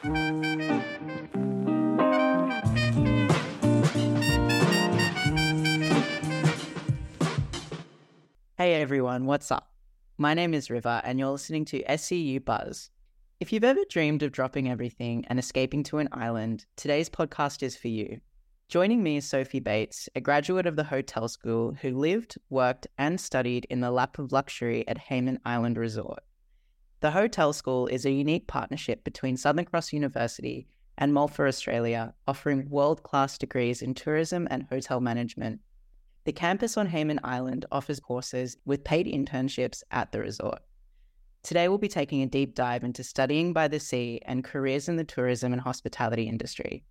Hey everyone, what's up? My name is River, and you're listening to SCU Buzz. If you've ever dreamed of dropping everything and escaping to an island, today's podcast is for you. Joining me is Sophie Bates, a graduate of the hotel school who lived, worked, and studied in the lap of luxury at Hayman Island Resort. The hotel school is a unique partnership between Southern Cross University and Mulpha Australia, offering world class degrees in tourism and hotel management the campus on Hayman Island offers courses with paid internships at the resort. Today, we'll be taking a deep dive into studying by the sea and careers in the tourism and hospitality industry.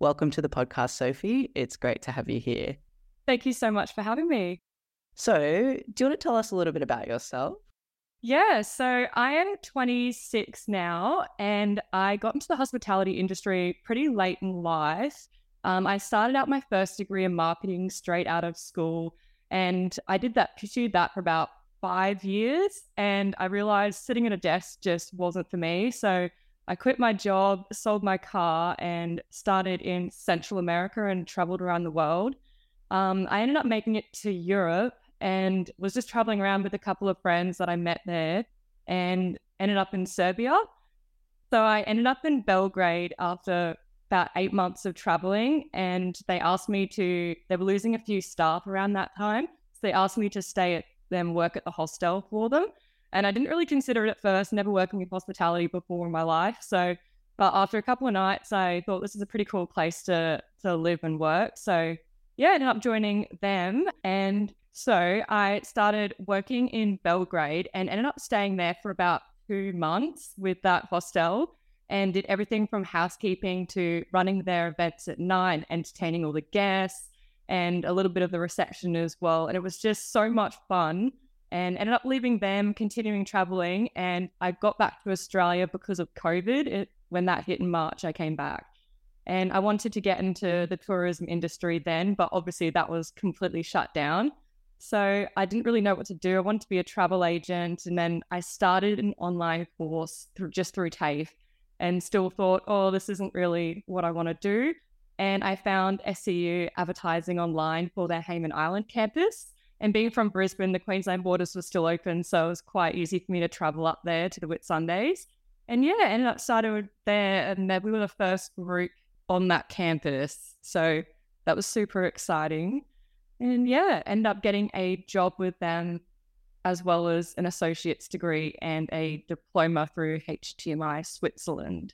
Welcome to the podcast, Sophie. It's great to have you here. Thank you so much for having me. So, do you want to tell us a little bit about yourself? Yeah, so I am 26 now and I got into the hospitality industry pretty late in life. Um, I started out my first degree in marketing straight out of school, and I did that, pursued that for about five years. And I realized sitting at a desk just wasn't for me. So I quit my job, sold my car, and started in Central America and traveled around the world. Um, I ended up making it to Europe and was just traveling around with a couple of friends that I met there and ended up in Serbia. So I ended up in Belgrade after about eight months of traveling and they asked me to they were losing a few staff around that time so they asked me to stay at them work at the hostel for them and i didn't really consider it at first never working with hospitality before in my life so but after a couple of nights i thought this is a pretty cool place to to live and work so yeah ended up joining them and so i started working in belgrade and ended up staying there for about two months with that hostel and did everything from housekeeping to running their events at night, entertaining all the guests, and a little bit of the reception as well. And it was just so much fun. And ended up leaving them, continuing traveling. And I got back to Australia because of COVID. It, when that hit in March, I came back. And I wanted to get into the tourism industry then, but obviously that was completely shut down. So I didn't really know what to do. I wanted to be a travel agent. And then I started an online course through, just through TAFE and still thought, oh, this isn't really what I want to do. And I found SCU advertising online for their Hayman Island campus. And being from Brisbane, the Queensland borders were still open. So it was quite easy for me to travel up there to the Whitsundays. And yeah, ended up started there. And we were the first group on that campus. So that was super exciting. And yeah, end up getting a job with them as well as an associate's degree and a diploma through HTMI Switzerland.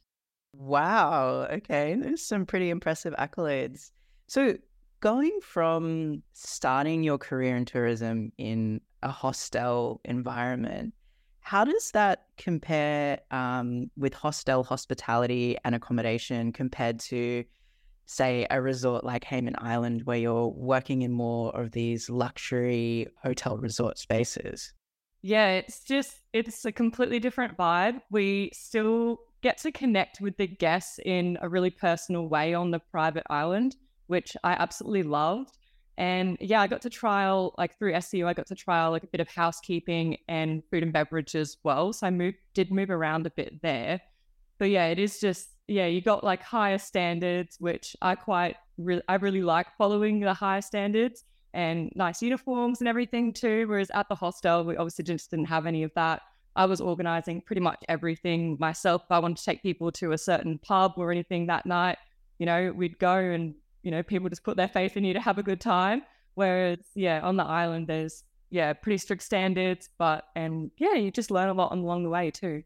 Wow. Okay. There's some pretty impressive accolades. So, going from starting your career in tourism in a hostel environment, how does that compare um, with hostel hospitality and accommodation compared to, say, a resort like Hayman Island, where you're working in more of these luxury hotel resort spaces? Yeah, it's just, it's a completely different vibe. We still get to connect with the guests in a really personal way on the private island, which I absolutely loved. And yeah, I got to trial like through SCU, I got to trial like a bit of housekeeping and food and beverage as well. So I moved, did move around a bit there. But yeah, it is just yeah, you got like higher standards, which I quite really, I really like following the higher standards and nice uniforms and everything too. Whereas at the hostel, we obviously just didn't have any of that. I was organizing pretty much everything myself. If I wanted to take people to a certain pub or anything that night, you know, we'd go and, you know, people just put their faith in you to have a good time. Whereas, yeah, on the island, there's, yeah, pretty strict standards, but, and yeah, you just learn a lot along the way too.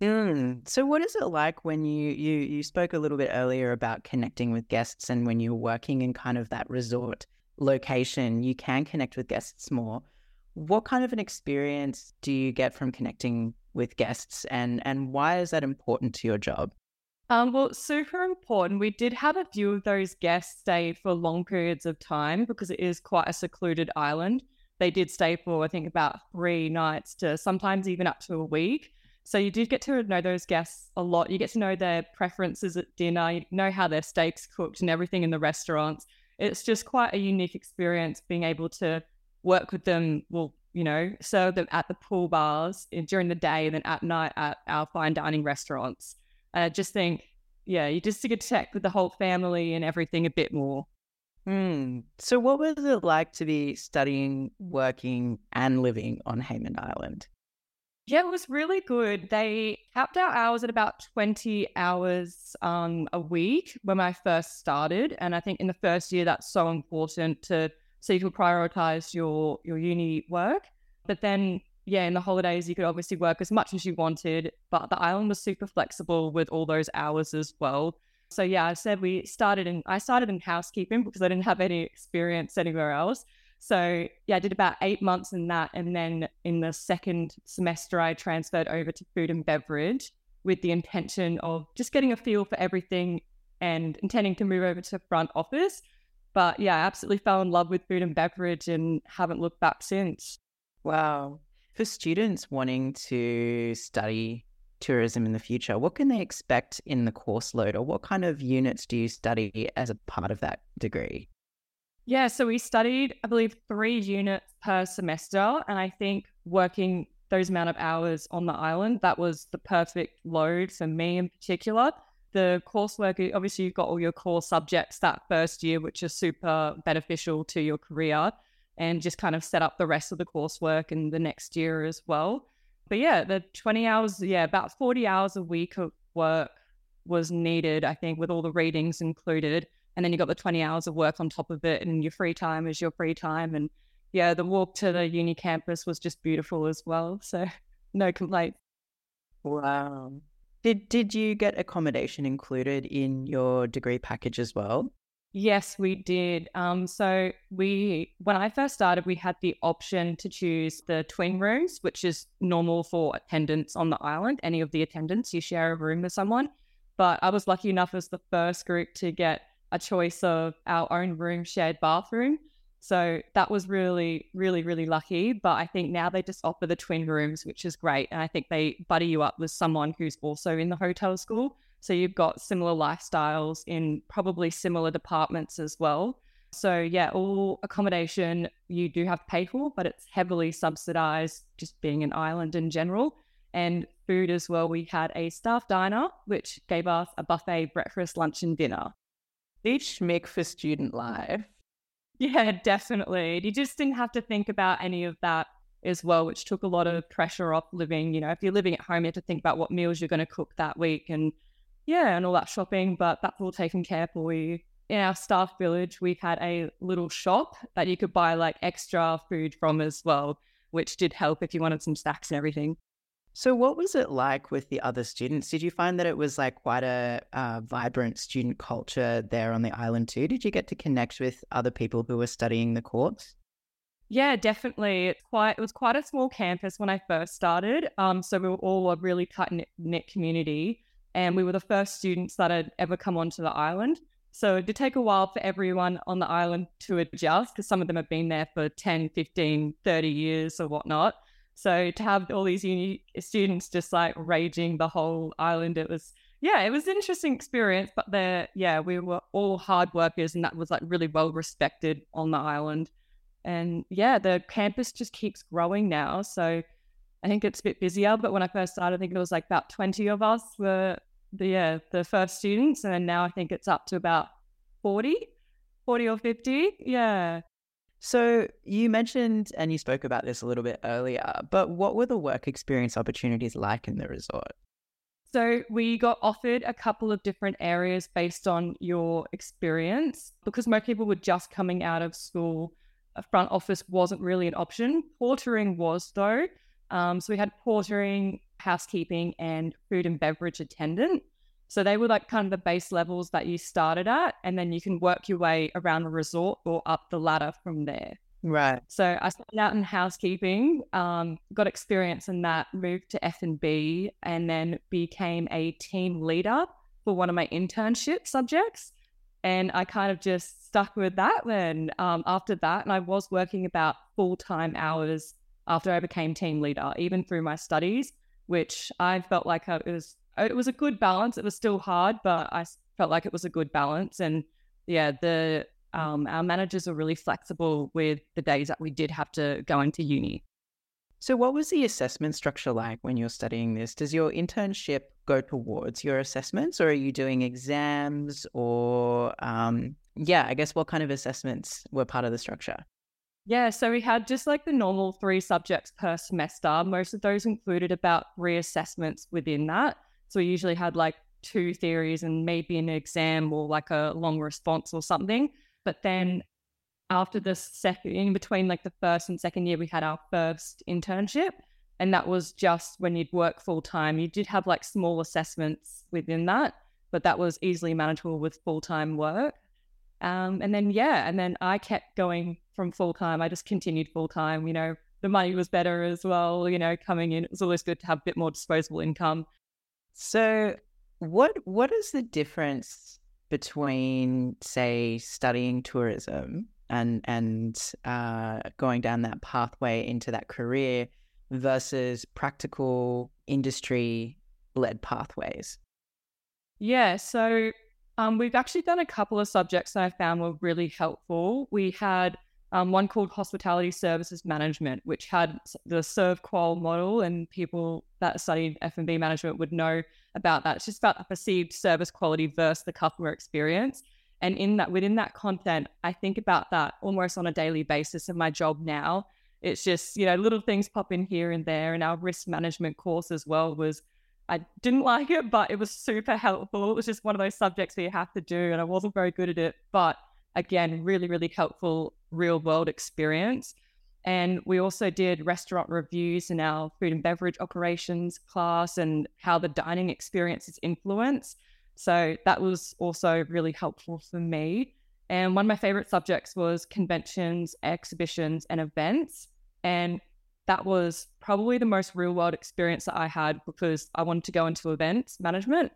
Mm. So, what is it like when you you you spoke a little bit earlier about connecting with guests, and when you're working in kind of that resort location, you can connect with guests more. What kind of an experience do you get from connecting with guests, and and why is that important to your job? Um, well, super important. We did have a few of those guests stay for long periods of time because it is quite a secluded island. They did stay for I think about three nights to sometimes even up to a week. So you do get to know those guests a lot. You get to know their preferences at dinner, you know how their steaks cooked and everything in the restaurants. It's just quite a unique experience being able to work with them. Well, you know, serve them at the pool bars during the day and then at night at our fine dining restaurants. I just think, yeah, you just get to connect with the whole family and everything a bit more. Hmm. So, what was it like to be studying, working, and living on Hayman Island? Yeah, it was really good. They capped our hours at about 20 hours um, a week when I first started. And I think in the first year, that's so important to so you could prioritize your, your uni work. But then, yeah, in the holidays, you could obviously work as much as you wanted. But the island was super flexible with all those hours as well. So, yeah, I said we started in, I started in housekeeping because I didn't have any experience anywhere else. So yeah, I did about eight months in that. And then in the second semester, I transferred over to food and beverage with the intention of just getting a feel for everything and intending to move over to front office. But yeah, I absolutely fell in love with food and beverage and haven't looked back since. Wow. For students wanting to study tourism in the future, what can they expect in the course load or what kind of units do you study as a part of that degree? Yeah, so we studied, I believe, three units per semester. And I think working those amount of hours on the island, that was the perfect load for me in particular. The coursework, obviously, you've got all your core subjects that first year, which are super beneficial to your career, and just kind of set up the rest of the coursework in the next year as well. But yeah, the 20 hours, yeah, about 40 hours a week of work was needed, I think, with all the readings included and then you got the 20 hours of work on top of it and your free time is your free time. And yeah the walk to the uni campus was just beautiful as well so no complaints wow. Did did you get accommodation included in your degree package as well? Yes we did. Um so we when i first started we had the option to choose the twin rooms which is normal for attendants on the island. Any of the attendants you share a room with someone. But i was lucky enough as the first group to get a choice of our own room shared bathroom. So that was really, really, really lucky. But I think now they just offer the twin rooms, which is great. And I think they buddy you up with someone who's also in the hotel school. So you've got similar lifestyles in probably similar departments as well. So yeah, all accommodation you do have to pay for, but it's heavily subsidized just being an island in general. And food as well. We had a staff diner, which gave us a buffet breakfast, lunch, and dinner each make for student life. Yeah, definitely. You just didn't have to think about any of that as well, which took a lot of pressure off living. You know, if you're living at home, you have to think about what meals you're going to cook that week and yeah, and all that shopping, but that's all taken care for you. In our staff village, we had a little shop that you could buy like extra food from as well, which did help if you wanted some snacks and everything. So, what was it like with the other students? Did you find that it was like quite a uh, vibrant student culture there on the island too? Did you get to connect with other people who were studying the course? Yeah, definitely. It's quite. It was quite a small campus when I first started. Um, so we were all a really tight knit community, and we were the first students that had ever come onto the island. So it did take a while for everyone on the island to adjust because some of them have been there for 10, 15, 30 years or whatnot. So to have all these uni students just like raging the whole island, it was yeah, it was an interesting experience. But the yeah, we were all hard workers, and that was like really well respected on the island. And yeah, the campus just keeps growing now. So I think it's a bit busier. But when I first started, I think it was like about twenty of us were the yeah the first students, and now I think it's up to about 40, 40 or fifty. Yeah. So you mentioned and you spoke about this a little bit earlier, but what were the work experience opportunities like in the resort? So we got offered a couple of different areas based on your experience because most people were just coming out of school. A front office wasn't really an option. Portering was though. Um, so we had portering, housekeeping, and food and beverage attendant. So they were like kind of the base levels that you started at, and then you can work your way around the resort or up the ladder from there. Right. So I started out in housekeeping, um, got experience in that, moved to F and B, and then became a team leader for one of my internship subjects. And I kind of just stuck with that then um, after that. And I was working about full time hours after I became team leader, even through my studies, which I felt like I was it was a good balance. It was still hard, but I felt like it was a good balance. And yeah, the um, our managers were really flexible with the days that we did have to go into uni. So, what was the assessment structure like when you're studying this? Does your internship go towards your assessments, or are you doing exams? Or, um, yeah, I guess what kind of assessments were part of the structure? Yeah, so we had just like the normal three subjects per semester. Most of those included about three assessments within that. So we usually had like two theories and maybe an exam or like a long response or something. But then after the second, in between like the first and second year, we had our first internship. And that was just when you'd work full time. You did have like small assessments within that, but that was easily manageable with full time work. Um, and then, yeah, and then I kept going from full time. I just continued full time. You know, the money was better as well, you know, coming in. It was always good to have a bit more disposable income. So, what what is the difference between, say, studying tourism and and uh, going down that pathway into that career versus practical industry led pathways? Yeah, so um, we've actually done a couple of subjects that I found were really helpful. We had um, one called Hospitality Services Management, which had the ServQual model, and people that studied F&B management would know about that. It's just about the perceived service quality versus the customer experience. And in that, within that content, I think about that almost on a daily basis in my job now. It's just, you know, little things pop in here and there. And our risk management course as well was, I didn't like it, but it was super helpful. It was just one of those subjects that you have to do. And I wasn't very good at it. But again, really, really helpful real world experience. And we also did restaurant reviews in our food and beverage operations class and how the dining experience is influenced. So that was also really helpful for me. And one of my favorite subjects was conventions, exhibitions, and events. And that was probably the most real world experience that I had because I wanted to go into events management.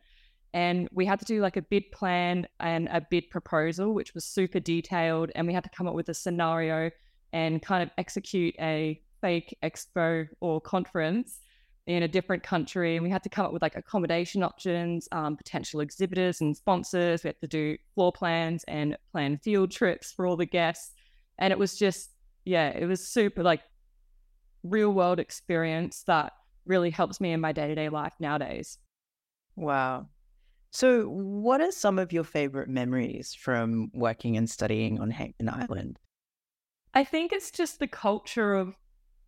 And we had to do like a bid plan and a bid proposal, which was super detailed. And we had to come up with a scenario and kind of execute a fake expo or conference in a different country. And we had to come up with like accommodation options um, potential exhibitors and sponsors. We had to do floor plans and plan field trips for all the guests. And it was just yeah it was super like real world experience that really helps me in my day-to-day life nowadays. Wow so what are some of your favorite memories from working and studying on Hayman uh-huh. Island I think it's just the culture of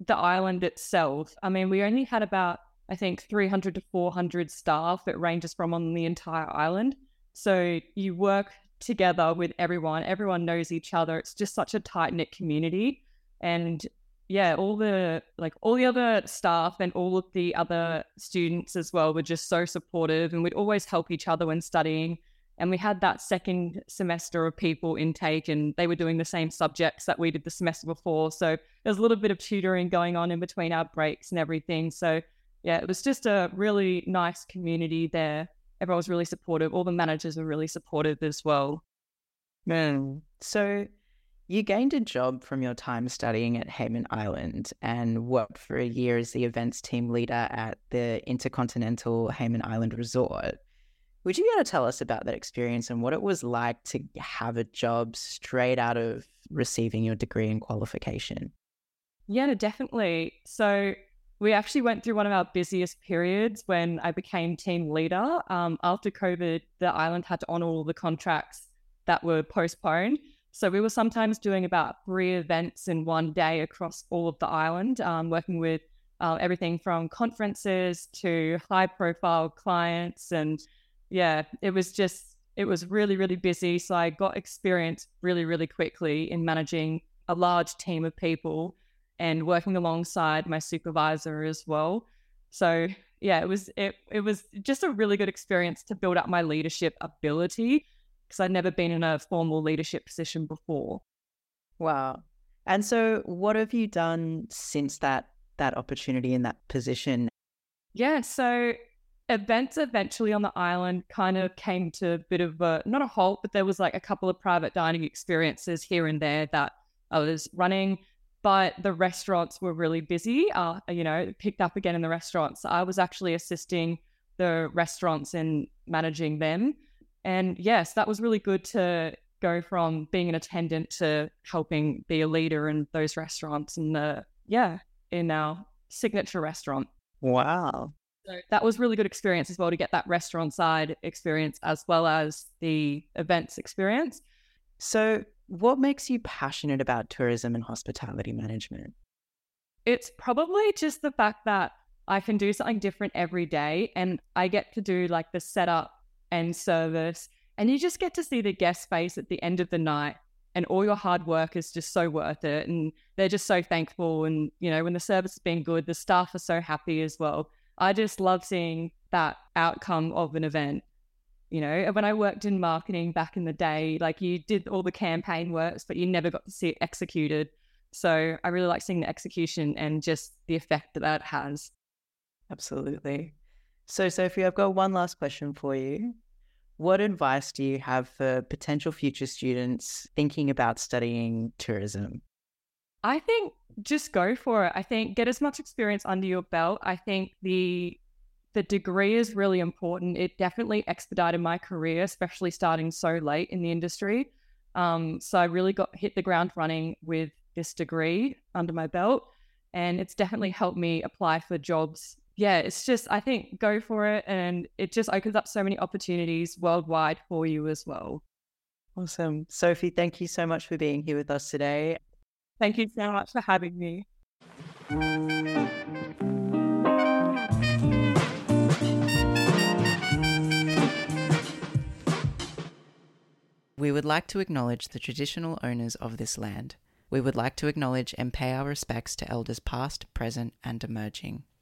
the island itself. I mean, we only had about, I think, 300 to 400 staff. It ranges from on the entire island. So you work together with everyone, everyone knows each other. It's just such a tight knit community. And yeah, all the like all the other staff and all of the other students as well were just so supportive and we'd always help each other when studying. And we had that second semester of people intake, and they were doing the same subjects that we did the semester before. So there's a little bit of tutoring going on in between our breaks and everything. So, yeah, it was just a really nice community there. Everyone was really supportive. All the managers were really supportive as well. Mm. So, you gained a job from your time studying at Hayman Island and worked for a year as the events team leader at the Intercontinental Hayman Island Resort. Would you be able to tell us about that experience and what it was like to have a job straight out of receiving your degree and qualification? Yeah, definitely. So we actually went through one of our busiest periods when I became team leader. Um, after COVID, the island had to honor all the contracts that were postponed. So we were sometimes doing about three events in one day across all of the island, um, working with uh, everything from conferences to high profile clients and yeah, it was just, it was really, really busy. So I got experience really, really quickly in managing a large team of people and working alongside my supervisor as well. So yeah, it was it it was just a really good experience to build up my leadership ability because I'd never been in a formal leadership position before. Wow. And so what have you done since that that opportunity in that position? Yeah, so events eventually on the island kind of came to a bit of a not a halt, but there was like a couple of private dining experiences here and there that I was running. But the restaurants were really busy. Uh, you know, picked up again in the restaurants. I was actually assisting the restaurants in managing them. And yes, that was really good to go from being an attendant to helping be a leader in those restaurants and the yeah, in our signature restaurant. Wow. So that was really good experience as well to get that restaurant side experience as well as the events experience. So, what makes you passionate about tourism and hospitality management? It's probably just the fact that I can do something different every day and I get to do like the setup and service. And you just get to see the guest face at the end of the night and all your hard work is just so worth it. And they're just so thankful. And, you know, when the service has been good, the staff are so happy as well. I just love seeing that outcome of an event. You know, when I worked in marketing back in the day, like you did all the campaign works, but you never got to see it executed. So I really like seeing the execution and just the effect that that has. Absolutely. So, Sophie, I've got one last question for you. What advice do you have for potential future students thinking about studying tourism? I think just go for it. I think get as much experience under your belt. I think the the degree is really important. It definitely expedited my career, especially starting so late in the industry. Um, so I really got hit the ground running with this degree under my belt, and it's definitely helped me apply for jobs yeah, it's just, I think, go for it. And it just opens up so many opportunities worldwide for you as well. Awesome. Sophie, thank you so much for being here with us today. Thank you so much for having me. We would like to acknowledge the traditional owners of this land. We would like to acknowledge and pay our respects to elders past, present, and emerging.